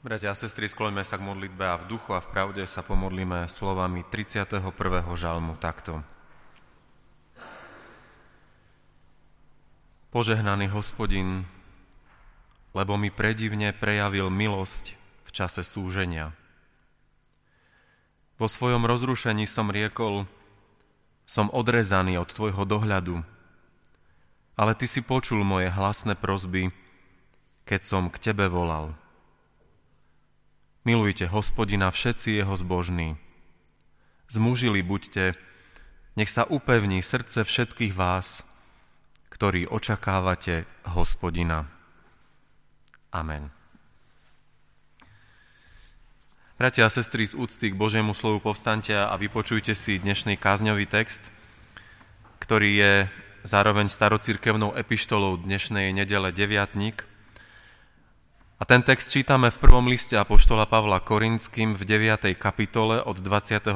Bratia a sestry, skloňme sa k modlitbe a v duchu a v pravde sa pomodlíme slovami 31. žalmu takto. Požehnaný hospodin, lebo mi predivne prejavil milosť v čase súženia. Vo svojom rozrušení som riekol, som odrezaný od tvojho dohľadu, ale ty si počul moje hlasné prozby, keď som k tebe volal. Milujte hospodina všetci jeho zbožní. Zmužili buďte, nech sa upevní srdce všetkých vás, ktorí očakávate hospodina. Amen. Bratia a sestry, z úcty k Božiemu slovu povstante a vypočujte si dnešný kázňový text, ktorý je zároveň starocirkevnou epištolou dnešnej nedele deviatník. A ten text čítame v prvom liste Apoštola Pavla Korinským v 9. kapitole od 24.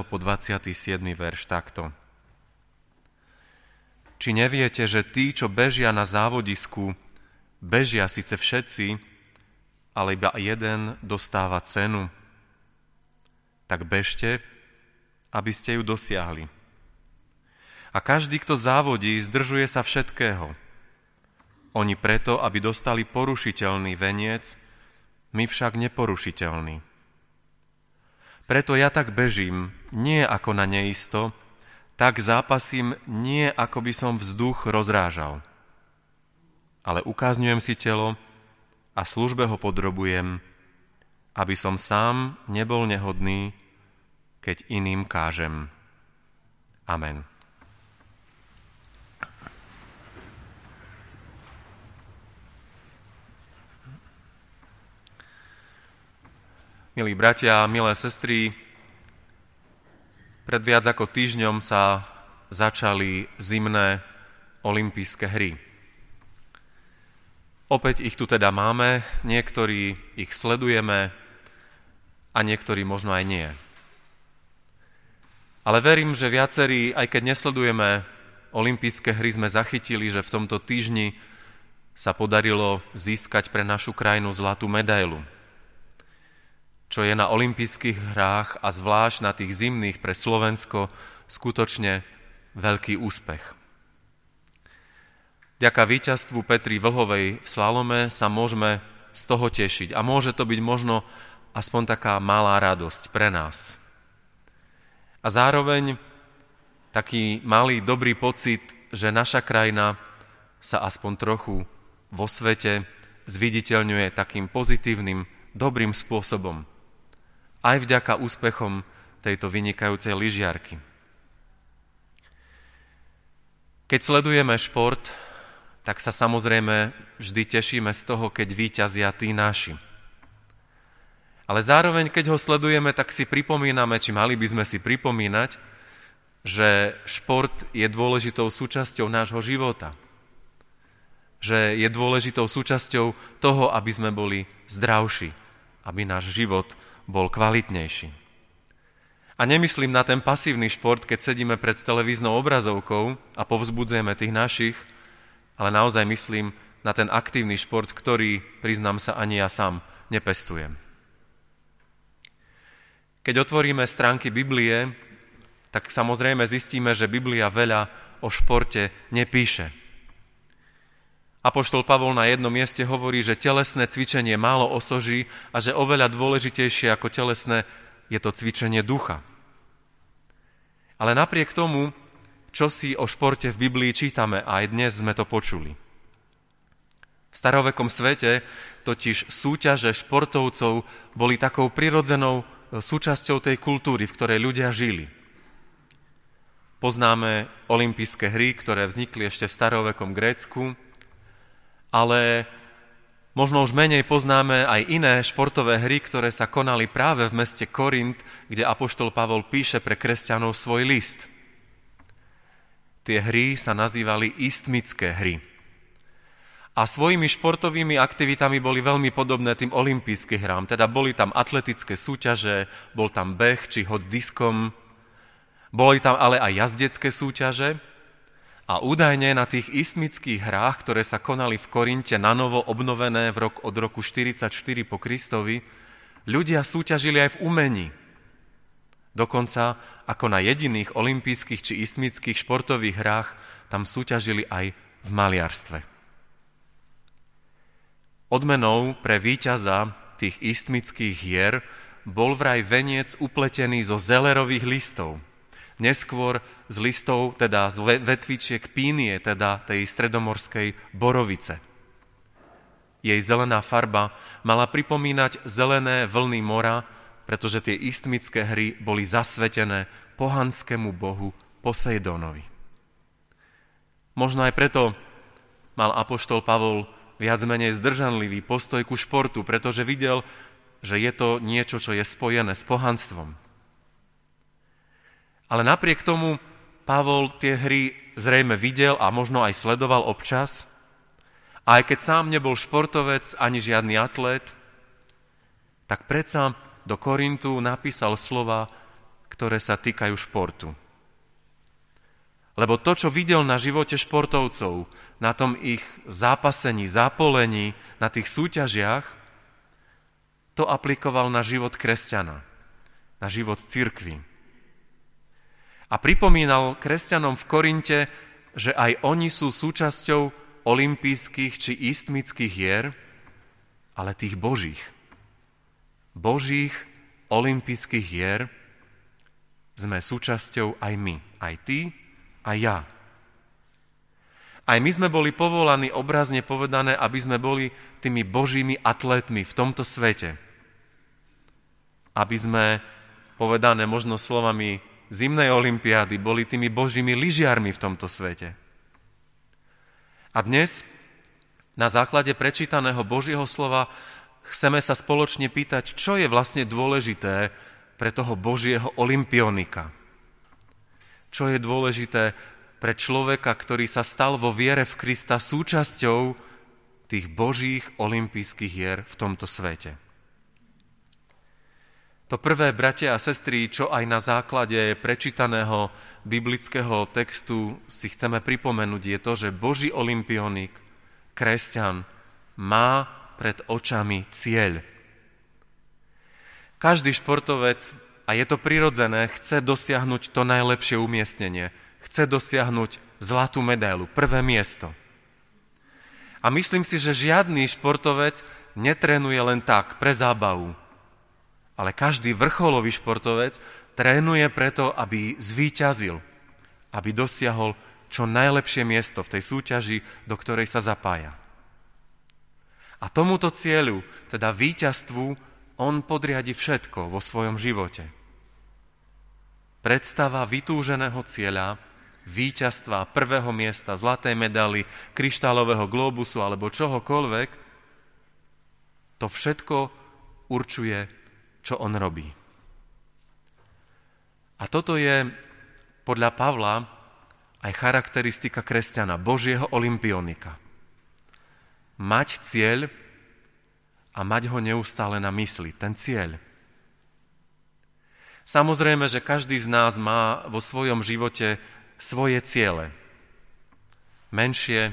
po 27. verš takto. Či neviete, že tí, čo bežia na závodisku, bežia síce všetci, ale iba jeden dostáva cenu. Tak bežte, aby ste ju dosiahli. A každý, kto závodí, zdržuje sa všetkého. Oni preto, aby dostali porušiteľný veniec, my však neporušiteľný. Preto ja tak bežím, nie ako na neisto, tak zápasím nie ako by som vzduch rozrážal. Ale ukázňujem si telo, a službe ho podrobujem, aby som sám nebol nehodný, keď iným kážem. Amen. Milí bratia milé sestry, pred viac ako týždňom sa začali zimné olympijské hry. Opäť ich tu teda máme, niektorí ich sledujeme a niektorí možno aj nie. Ale verím, že viacerí, aj keď nesledujeme olympijské hry, sme zachytili, že v tomto týždni sa podarilo získať pre našu krajinu zlatú medailu, čo je na olympijských hrách a zvlášť na tých zimných pre Slovensko skutočne veľký úspech. Ďaká víťazstvu Petri Vlhovej v slalome sa môžeme z toho tešiť. A môže to byť možno aspoň taká malá radosť pre nás. A zároveň taký malý dobrý pocit, že naša krajina sa aspoň trochu vo svete zviditeľňuje takým pozitívnym, dobrým spôsobom. Aj vďaka úspechom tejto vynikajúcej lyžiarky. Keď sledujeme šport, tak sa samozrejme vždy tešíme z toho, keď víťazia tí naši. Ale zároveň, keď ho sledujeme, tak si pripomíname, či mali by sme si pripomínať, že šport je dôležitou súčasťou nášho života. Že je dôležitou súčasťou toho, aby sme boli zdravší, aby náš život bol kvalitnejší. A nemyslím na ten pasívny šport, keď sedíme pred televíznou obrazovkou a povzbudzujeme tých našich, ale naozaj myslím na ten aktívny šport, ktorý, priznám sa, ani ja sám nepestujem. Keď otvoríme stránky Biblie, tak samozrejme zistíme, že Biblia veľa o športe nepíše. Apoštol Pavol na jednom mieste hovorí, že telesné cvičenie málo osoží a že oveľa dôležitejšie ako telesné je to cvičenie ducha. Ale napriek tomu čo si o športe v Biblii čítame a aj dnes sme to počuli. V starovekom svete totiž súťaže športovcov boli takou prirodzenou súčasťou tej kultúry, v ktorej ľudia žili. Poznáme olympijské hry, ktoré vznikli ešte v starovekom Grécku, ale možno už menej poznáme aj iné športové hry, ktoré sa konali práve v meste Korint, kde Apoštol Pavol píše pre kresťanov svoj list – Tie hry sa nazývali istmické hry. A svojimi športovými aktivitami boli veľmi podobné tým olympijským hrám. Teda boli tam atletické súťaže, bol tam beh či hod diskom, boli tam ale aj jazdecké súťaže A údajne na tých istmických hrách, ktoré sa konali v Korinte na novo obnovené v rok, od roku 44 po Kristovi, ľudia súťažili aj v umení. Dokonca ako na jediných olympijských či istmických športových hrách tam súťažili aj v maliarstve. Odmenou pre víťaza tých istmických hier bol vraj veniec upletený zo zelerových listov – neskôr z listov, teda z vetvičiek pínie, teda tej stredomorskej borovice. Jej zelená farba mala pripomínať zelené vlny mora, pretože tie istmické hry boli zasvetené pohanskému bohu Poseidonovi. Možno aj preto mal apoštol Pavol viac menej zdržanlivý postoj ku športu, pretože videl, že je to niečo, čo je spojené s pohanstvom. Ale napriek tomu Pavol tie hry zrejme videl a možno aj sledoval občas. A aj keď sám nebol športovec ani žiadny atlét, tak predsa do Korintu napísal slova, ktoré sa týkajú športu. Lebo to, čo videl na živote športovcov, na tom ich zápasení, zápolení, na tých súťažiach, to aplikoval na život kresťana, na život cirkvi a pripomínal kresťanom v Korinte, že aj oni sú súčasťou olympijských či istmických hier, ale tých božích. Božích olympijských hier sme súčasťou aj my. Aj ty, aj ja. Aj my sme boli povolaní, obrazne povedané, aby sme boli tými božími atlétmi v tomto svete. Aby sme, povedané možno slovami zimnej olympiády boli tými božími lyžiarmi v tomto svete. A dnes, na základe prečítaného Božieho slova, chceme sa spoločne pýtať, čo je vlastne dôležité pre toho Božieho olympionika. Čo je dôležité pre človeka, ktorý sa stal vo viere v Krista súčasťou tých Božích olympijských hier v tomto svete. To prvé, bratia a sestry, čo aj na základe prečítaného biblického textu si chceme pripomenúť, je to, že Boží olimpionik, kresťan, má pred očami cieľ. Každý športovec, a je to prirodzené, chce dosiahnuť to najlepšie umiestnenie. Chce dosiahnuť zlatú medailu, prvé miesto. A myslím si, že žiadny športovec netrenuje len tak, pre zábavu ale každý vrcholový športovec trénuje preto, aby zvíťazil, aby dosiahol čo najlepšie miesto v tej súťaži, do ktorej sa zapája. A tomuto cieľu, teda víťazstvu, on podriadi všetko vo svojom živote. Predstava vytúženého cieľa, víťazstva, prvého miesta, zlatej medaily, kryštálového globusu alebo čohokoľvek, to všetko určuje čo on robí. A toto je podľa Pavla aj charakteristika kresťana, Božieho olimpionika. Mať cieľ a mať ho neustále na mysli, ten cieľ. Samozrejme, že každý z nás má vo svojom živote svoje ciele. Menšie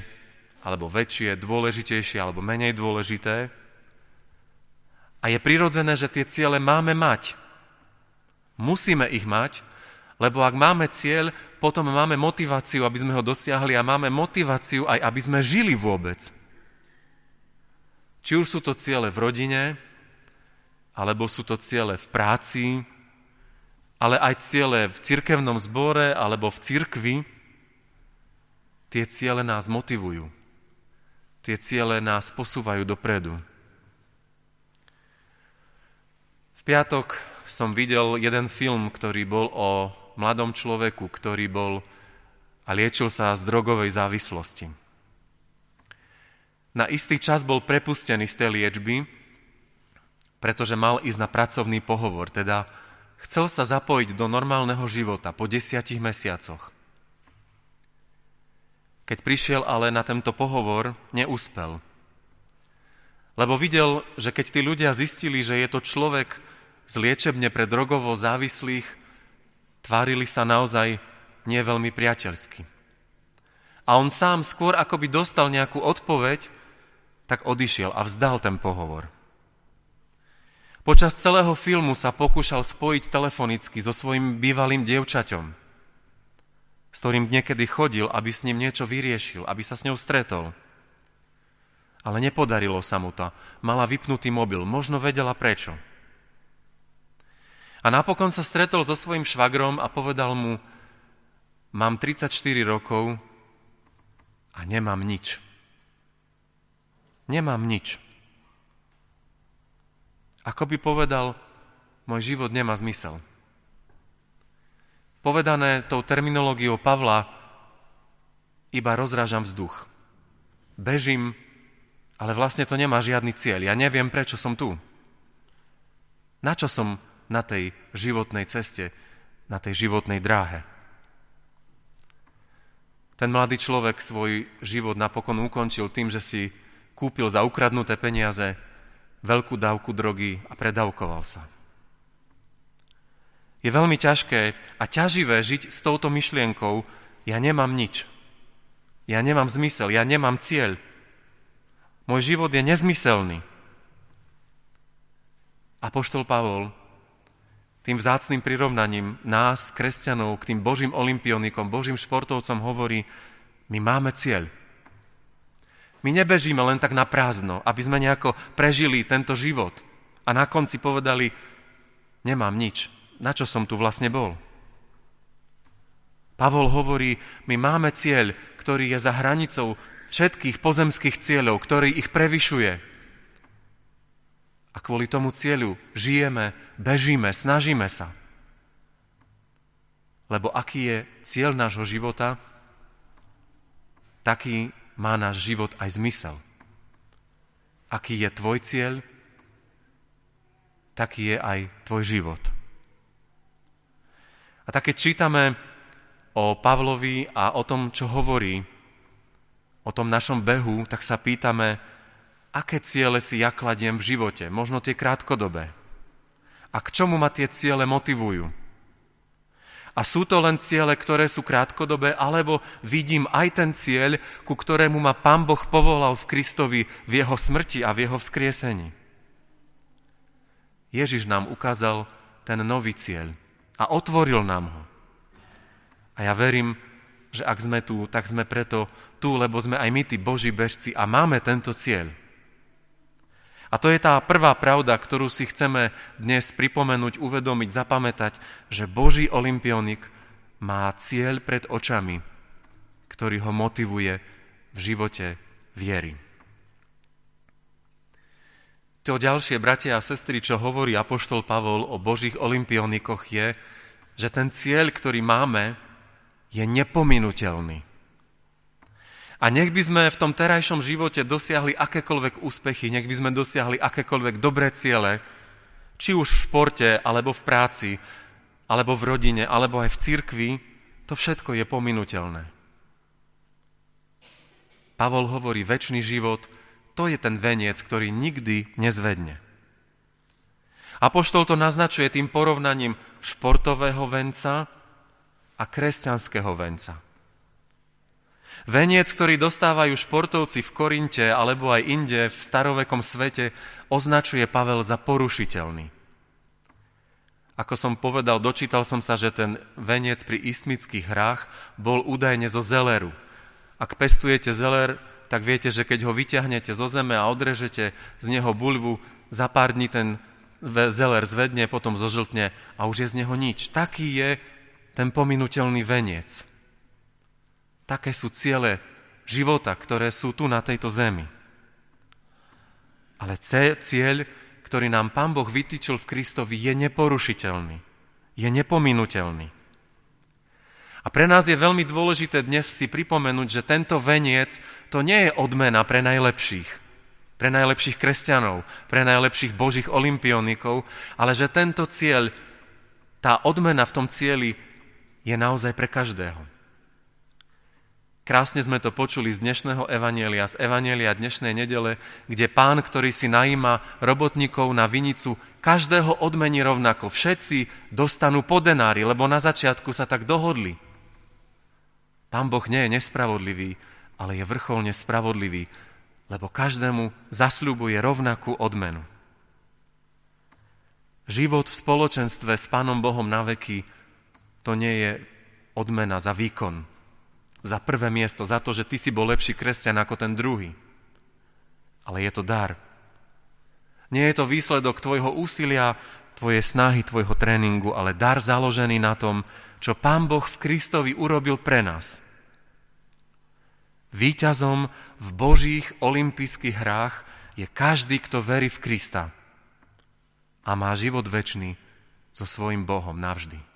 alebo väčšie, dôležitejšie alebo menej dôležité. A je prirodzené, že tie ciele máme mať. Musíme ich mať, lebo ak máme cieľ, potom máme motiváciu, aby sme ho dosiahli a máme motiváciu aj, aby sme žili vôbec. Či už sú to ciele v rodine, alebo sú to ciele v práci, ale aj ciele v cirkevnom zbore alebo v cirkvi, tie ciele nás motivujú. Tie ciele nás posúvajú dopredu. Piatok som videl jeden film, ktorý bol o mladom človeku, ktorý bol a liečil sa z drogovej závislosti. Na istý čas bol prepustený z tej liečby, pretože mal ísť na pracovný pohovor, teda chcel sa zapojiť do normálneho života po desiatich mesiacoch. Keď prišiel ale na tento pohovor, neúspel. Lebo videl, že keď tí ľudia zistili, že je to človek, z liečebne pre drogovo závislých tvárili sa naozaj nie veľmi priateľsky. A on sám skôr, ako by dostal nejakú odpoveď, tak odišiel a vzdal ten pohovor. Počas celého filmu sa pokúšal spojiť telefonicky so svojim bývalým dievčaťom, s ktorým niekedy chodil, aby s ním niečo vyriešil, aby sa s ňou stretol. Ale nepodarilo sa mu to. Mala vypnutý mobil, možno vedela prečo. A napokon sa stretol so svojím švagrom a povedal mu, mám 34 rokov a nemám nič. Nemám nič. Ako by povedal, môj život nemá zmysel. Povedané tou terminológiou Pavla, iba rozrážam vzduch. Bežím, ale vlastne to nemá žiadny cieľ. Ja neviem, prečo som tu. Na čo som na tej životnej ceste, na tej životnej dráhe? Ten mladý človek svoj život napokon ukončil tým, že si kúpil za ukradnuté peniaze veľkú dávku drogy a predávkoval sa. Je veľmi ťažké a ťaživé žiť s touto myšlienkou, ja nemám nič. Ja nemám zmysel, ja nemám cieľ. Môj život je nezmyselný. Apoštol Pavol tým vzácným prirovnaním nás, kresťanov, k tým božím olimpionikom, božím športovcom hovorí, my máme cieľ. My nebežíme len tak na prázdno, aby sme nejako prežili tento život a na konci povedali, nemám nič, na čo som tu vlastne bol. Pavol hovorí, my máme cieľ, ktorý je za hranicou všetkých pozemských cieľov, ktorý ich prevyšuje. A kvôli tomu cieľu žijeme, bežíme, snažíme sa. Lebo aký je cieľ nášho života, taký má náš život aj zmysel. Aký je tvoj cieľ, taký je aj tvoj život. A tak keď čítame o Pavlovi a o tom, čo hovorí, o tom našom behu, tak sa pýtame, aké ciele si ja kladiem v živote, možno tie krátkodobé. A k čomu ma tie ciele motivujú? A sú to len ciele, ktoré sú krátkodobé, alebo vidím aj ten cieľ, ku ktorému ma Pán Boh povolal v Kristovi v jeho smrti a v jeho vzkriesení. Ježiš nám ukázal ten nový cieľ a otvoril nám ho. A ja verím, že ak sme tu, tak sme preto tu, lebo sme aj my tí Boží bežci a máme tento cieľ. A to je tá prvá pravda, ktorú si chceme dnes pripomenúť, uvedomiť, zapamätať, že Boží olimpionik má cieľ pred očami, ktorý ho motivuje v živote viery. To ďalšie, bratia a sestry, čo hovorí Apoštol Pavol o Božích olimpionikoch je, že ten cieľ, ktorý máme, je nepominutelný. A nech by sme v tom terajšom živote dosiahli akékoľvek úspechy, nech by sme dosiahli akékoľvek dobré ciele, či už v športe, alebo v práci, alebo v rodine, alebo aj v cirkvi, to všetko je pominutelné. Pavol hovorí, väčší život, to je ten veniec, ktorý nikdy nezvedne. Apoštol to naznačuje tým porovnaním športového venca a kresťanského venca. Veniec, ktorý dostávajú športovci v Korinte alebo aj inde v starovekom svete, označuje Pavel za porušiteľný. Ako som povedal, dočítal som sa, že ten veniec pri istmických hrách bol údajne zo zeleru. Ak pestujete zeler, tak viete, že keď ho vyťahnete zo zeme a odrežete z neho bulvu, za pár dní ten zeler zvedne, potom zožltne a už je z neho nič. Taký je ten pominutelný veniec. Také sú ciele života, ktoré sú tu na tejto zemi. Ale cieľ, ktorý nám Pán Boh vytýčil v Kristovi, je neporušiteľný, je nepominutelný. A pre nás je veľmi dôležité dnes si pripomenúť, že tento veniec to nie je odmena pre najlepších, pre najlepších kresťanov, pre najlepších božích olimpionikov, ale že tento cieľ, tá odmena v tom cieli je naozaj pre každého. Krásne sme to počuli z dnešného evanielia, z evanielia dnešnej nedele, kde pán, ktorý si najíma robotníkov na vinicu, každého odmení rovnako. Všetci dostanú po denári, lebo na začiatku sa tak dohodli. Pán Boh nie je nespravodlivý, ale je vrcholne spravodlivý, lebo každému zasľubuje rovnakú odmenu. Život v spoločenstve s Pánom Bohom na veky to nie je odmena za výkon, za prvé miesto, za to, že ty si bol lepší kresťan ako ten druhý. Ale je to dar. Nie je to výsledok tvojho úsilia, tvojej snahy, tvojho tréningu, ale dar založený na tom, čo Pán Boh v Kristovi urobil pre nás. Výťazom v Božích olympijských hrách je každý, kto verí v Krista a má život väčší so svojim Bohom navždy.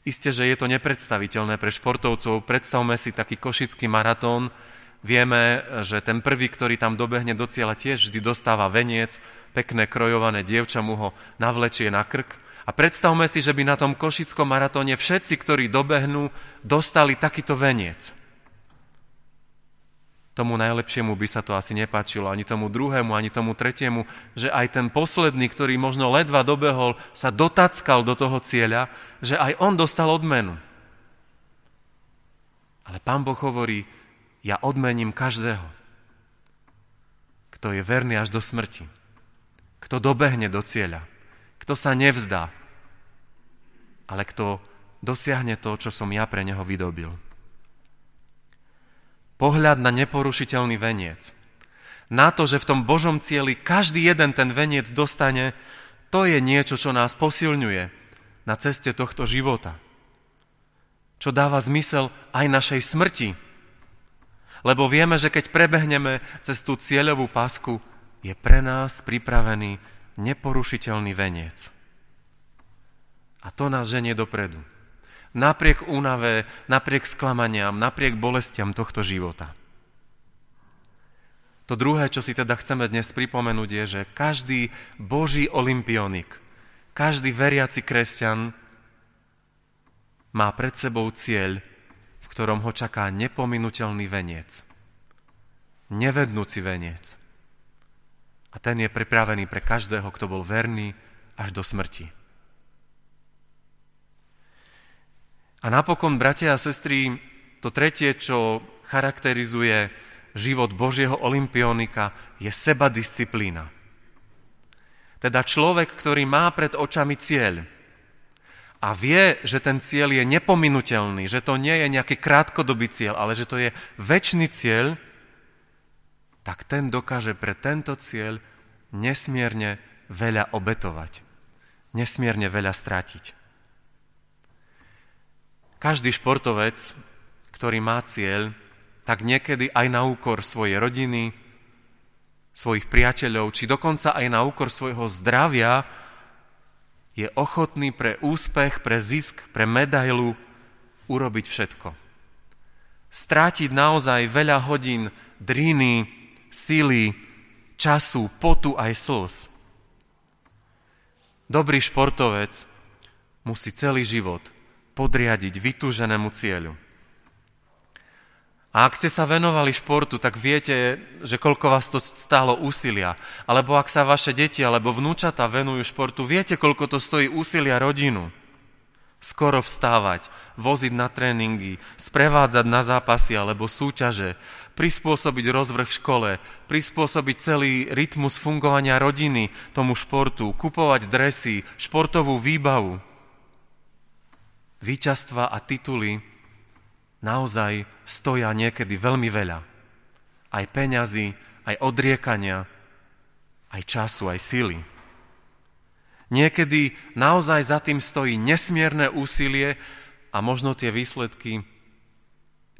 Isté, že je to nepredstaviteľné pre športovcov. Predstavme si taký košický maratón. Vieme, že ten prvý, ktorý tam dobehne do cieľa, tiež vždy dostáva veniec, pekné krojované dievča mu ho navlečie na krk. A predstavme si, že by na tom košickom maratóne všetci, ktorí dobehnú, dostali takýto veniec tomu najlepšiemu by sa to asi nepáčilo, ani tomu druhému, ani tomu tretiemu, že aj ten posledný, ktorý možno ledva dobehol, sa dotackal do toho cieľa, že aj on dostal odmenu. Ale pán Boh hovorí, ja odmením každého, kto je verný až do smrti, kto dobehne do cieľa, kto sa nevzdá, ale kto dosiahne to, čo som ja pre neho vydobil pohľad na neporušiteľný veniec. Na to, že v tom Božom cieli každý jeden ten veniec dostane, to je niečo, čo nás posilňuje na ceste tohto života. Čo dáva zmysel aj našej smrti. Lebo vieme, že keď prebehneme cez tú cieľovú pásku, je pre nás pripravený neporušiteľný veniec. A to nás ženie dopredu napriek únave, napriek sklamaniam, napriek bolestiam tohto života. To druhé, čo si teda chceme dnes pripomenúť, je, že každý Boží olimpionik, každý veriaci kresťan má pred sebou cieľ, v ktorom ho čaká nepominutelný veniec. Nevednúci veniec. A ten je pripravený pre každého, kto bol verný až do smrti. A napokon, bratia a sestry, to tretie, čo charakterizuje život Božieho olimpionika, je seba disciplína. Teda človek, ktorý má pred očami cieľ a vie, že ten cieľ je nepominutelný, že to nie je nejaký krátkodobý cieľ, ale že to je väčší cieľ, tak ten dokáže pre tento cieľ nesmierne veľa obetovať, nesmierne veľa stratiť. Každý športovec, ktorý má cieľ, tak niekedy aj na úkor svojej rodiny, svojich priateľov, či dokonca aj na úkor svojho zdravia, je ochotný pre úspech, pre zisk, pre medailu urobiť všetko. Strátiť naozaj veľa hodín dríny, síly, času, potu aj slz. Dobrý športovec musí celý život podriadiť vytúženému cieľu. A ak ste sa venovali športu, tak viete, že koľko vás to stálo úsilia. Alebo ak sa vaše deti alebo vnúčata venujú športu, viete, koľko to stojí úsilia rodinu. Skoro vstávať, voziť na tréningy, sprevádzať na zápasy alebo súťaže, prispôsobiť rozvrh v škole, prispôsobiť celý rytmus fungovania rodiny tomu športu, kupovať dresy, športovú výbavu víťazstva a tituly naozaj stoja niekedy veľmi veľa. Aj peňazí, aj odriekania, aj času, aj sily. Niekedy naozaj za tým stojí nesmierne úsilie a možno tie výsledky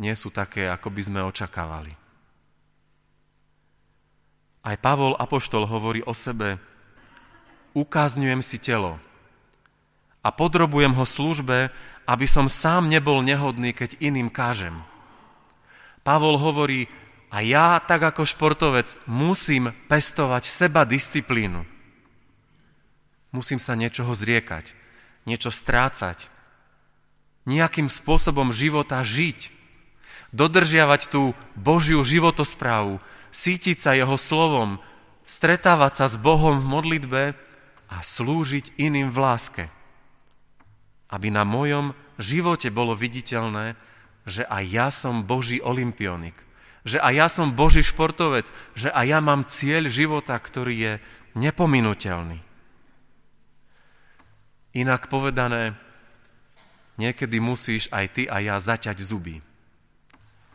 nie sú také, ako by sme očakávali. Aj Pavol Apoštol hovorí o sebe, ukázňujem si telo, a podrobujem ho službe, aby som sám nebol nehodný, keď iným kážem. Pavol hovorí, a ja, tak ako športovec, musím pestovať seba disciplínu. Musím sa niečoho zriekať, niečo strácať, nejakým spôsobom života žiť, dodržiavať tú Božiu životosprávu, sítiť sa Jeho slovom, stretávať sa s Bohom v modlitbe a slúžiť iným v láske aby na mojom živote bolo viditeľné, že aj ja som Boží olimpionik, že aj ja som Boží športovec, že aj ja mám cieľ života, ktorý je nepominuteľný. Inak povedané, niekedy musíš aj ty a ja zaťať zuby.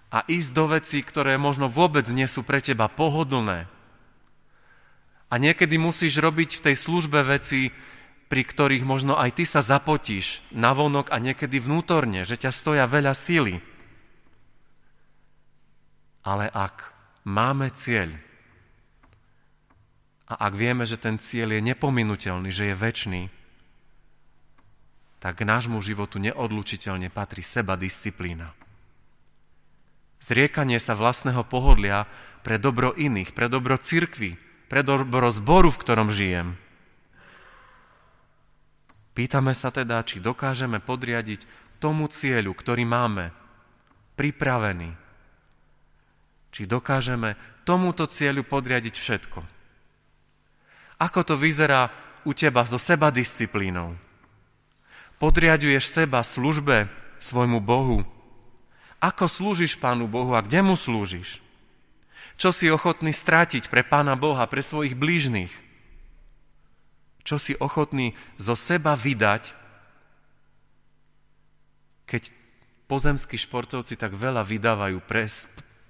A ísť do vecí, ktoré možno vôbec nie sú pre teba pohodlné. A niekedy musíš robiť v tej službe veci, pri ktorých možno aj ty sa zapotíš navonok a niekedy vnútorne, že ťa stoja veľa síly. Ale ak máme cieľ a ak vieme, že ten cieľ je nepominuteľný, že je väčší, tak k nášmu životu neodlučiteľne patrí seba disciplína. Zriekanie sa vlastného pohodlia pre dobro iných, pre dobro cirkvy, pre dobro zboru, v ktorom žijem. Pýtame sa teda, či dokážeme podriadiť tomu cieľu, ktorý máme, pripravený. Či dokážeme tomuto cieľu podriadiť všetko. Ako to vyzerá u teba so seba disciplínou? Podriaduješ seba službe svojmu Bohu? Ako slúžiš Pánu Bohu a kde mu slúžiš? Čo si ochotný strátiť pre Pána Boha, pre svojich blížnych? Čo si ochotný zo seba vydať, keď pozemskí športovci tak veľa vydávajú pre,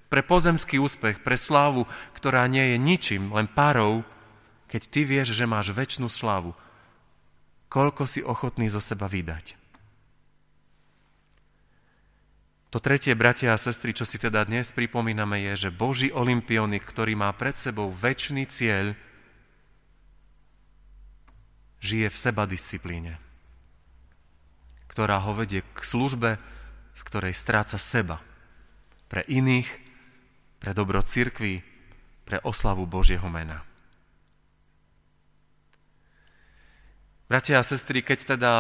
pre pozemský úspech, pre slávu, ktorá nie je ničím, len párov, keď ty vieš, že máš väčšnú slávu, koľko si ochotný zo seba vydať. To tretie, bratia a sestry, čo si teda dnes pripomíname, je, že Boží olimpionik, ktorý má pred sebou väčší cieľ, žije v seba disciplíne, ktorá ho vedie k službe, v ktorej stráca seba. Pre iných, pre dobro cirkvi, pre oslavu Božieho mena. Bratia a sestry, keď teda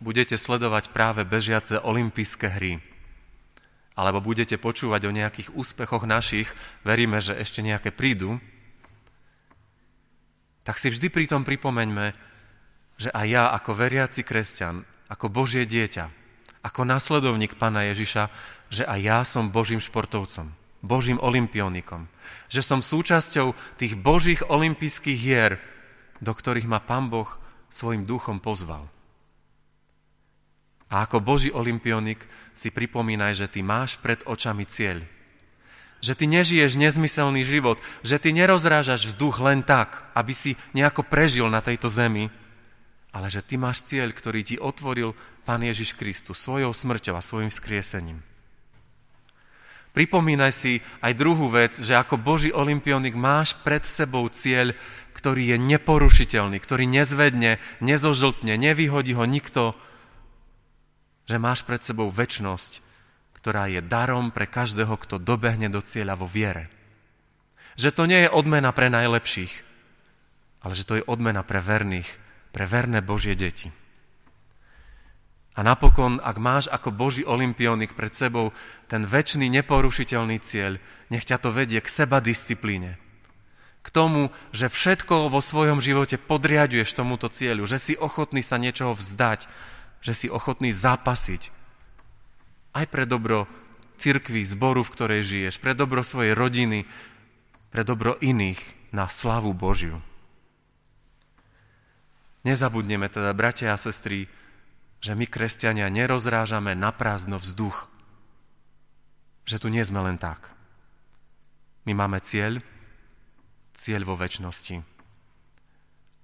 budete sledovať práve bežiace olympijské hry, alebo budete počúvať o nejakých úspechoch našich, veríme, že ešte nejaké prídu, tak si vždy pri tom pripomeňme, že aj ja ako veriaci kresťan, ako Božie dieťa, ako následovník Pána Ježiša, že aj ja som Božím športovcom, Božím olimpionikom, že som súčasťou tých Božích olympijských hier, do ktorých ma Pán Boh svojim duchom pozval. A ako Boží olimpionik si pripomínaj, že ty máš pred očami cieľ. Že ty nežiješ nezmyselný život, že ty nerozrážaš vzduch len tak, aby si nejako prežil na tejto zemi, ale že ty máš cieľ, ktorý ti otvoril Pán Ježiš Kristus svojou smrťou a svojim skriesením. Pripomínaj si aj druhú vec, že ako Boží olimpionik máš pred sebou cieľ, ktorý je neporušiteľný, ktorý nezvedne, nezožltne, nevyhodí ho nikto, že máš pred sebou väčnosť, ktorá je darom pre každého, kto dobehne do cieľa vo viere. Že to nie je odmena pre najlepších, ale že to je odmena pre verných, pre verné Božie deti. A napokon, ak máš ako Boží olimpionik pred sebou ten väčší neporušiteľný cieľ, nech ťa to vedie k seba disciplíne. K tomu, že všetko vo svojom živote podriaduješ tomuto cieľu, že si ochotný sa niečoho vzdať, že si ochotný zapasiť. Aj pre dobro cirkvi, zboru, v ktorej žiješ, pre dobro svojej rodiny, pre dobro iných na slavu Božiu. Nezabudneme teda, bratia a sestry, že my, kresťania, nerozrážame na prázdno vzduch. Že tu nie sme len tak. My máme cieľ, cieľ vo väčšnosti.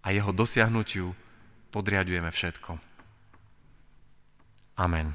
A jeho dosiahnutiu podriadujeme všetko. Amen.